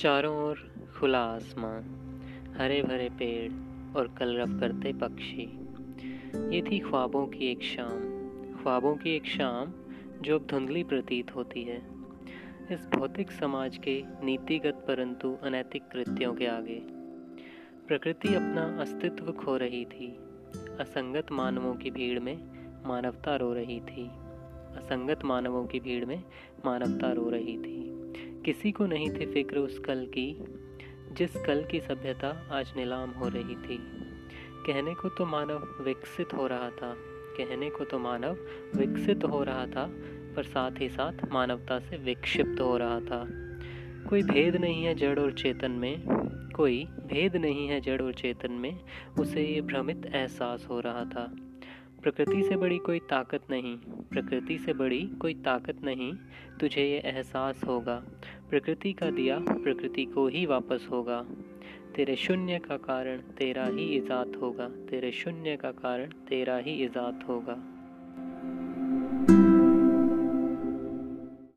चारों ओर खुला आसमां हरे भरे पेड़ और कलरव करते पक्षी। ये थी ख्वाबों की एक शाम, ख्वाबों की एक शाम जो अब धुंधली प्रतीत होती है। इस भौतिक समाज के नीतिगत परंतु अनैतिक कृत्यों के आगे, प्रकृति अपना अस्तित्व खो रही थी। असंगत मानवों की भीड़ में मानवता रो रही थी। असंगत मानवों की भीड़ में मानवता रो रही थी। किसी को नहीं थी फ़िक्र उस कल की, जिस कल की सभ्यता आज नीलाम हो रही थी। कहने को तो मानव विकसित हो रहा था, कहने को तो मानव विकसित हो रहा था, पर साथ ही साथ मानवता से विक्षिप्त हो रहा था। कोई भेद नहीं है जड़ और चेतन में, कोई भेद नहीं है जड़ और चेतन में, उसे ये भ्रमित एहसास हो रहा था। प्रकृति से बड़ी कोई ताकत नहीं, प्रकृति से बड़ी कोई ताकत नहीं, तुझे ये एहसास होगा। प्रकृति का दिया प्रकृति को ही वापस होगा। तेरे शून्य का कारण तेरा ही इजात होगा। तेरे शून्य का कारण तेरा ही इजात होगा।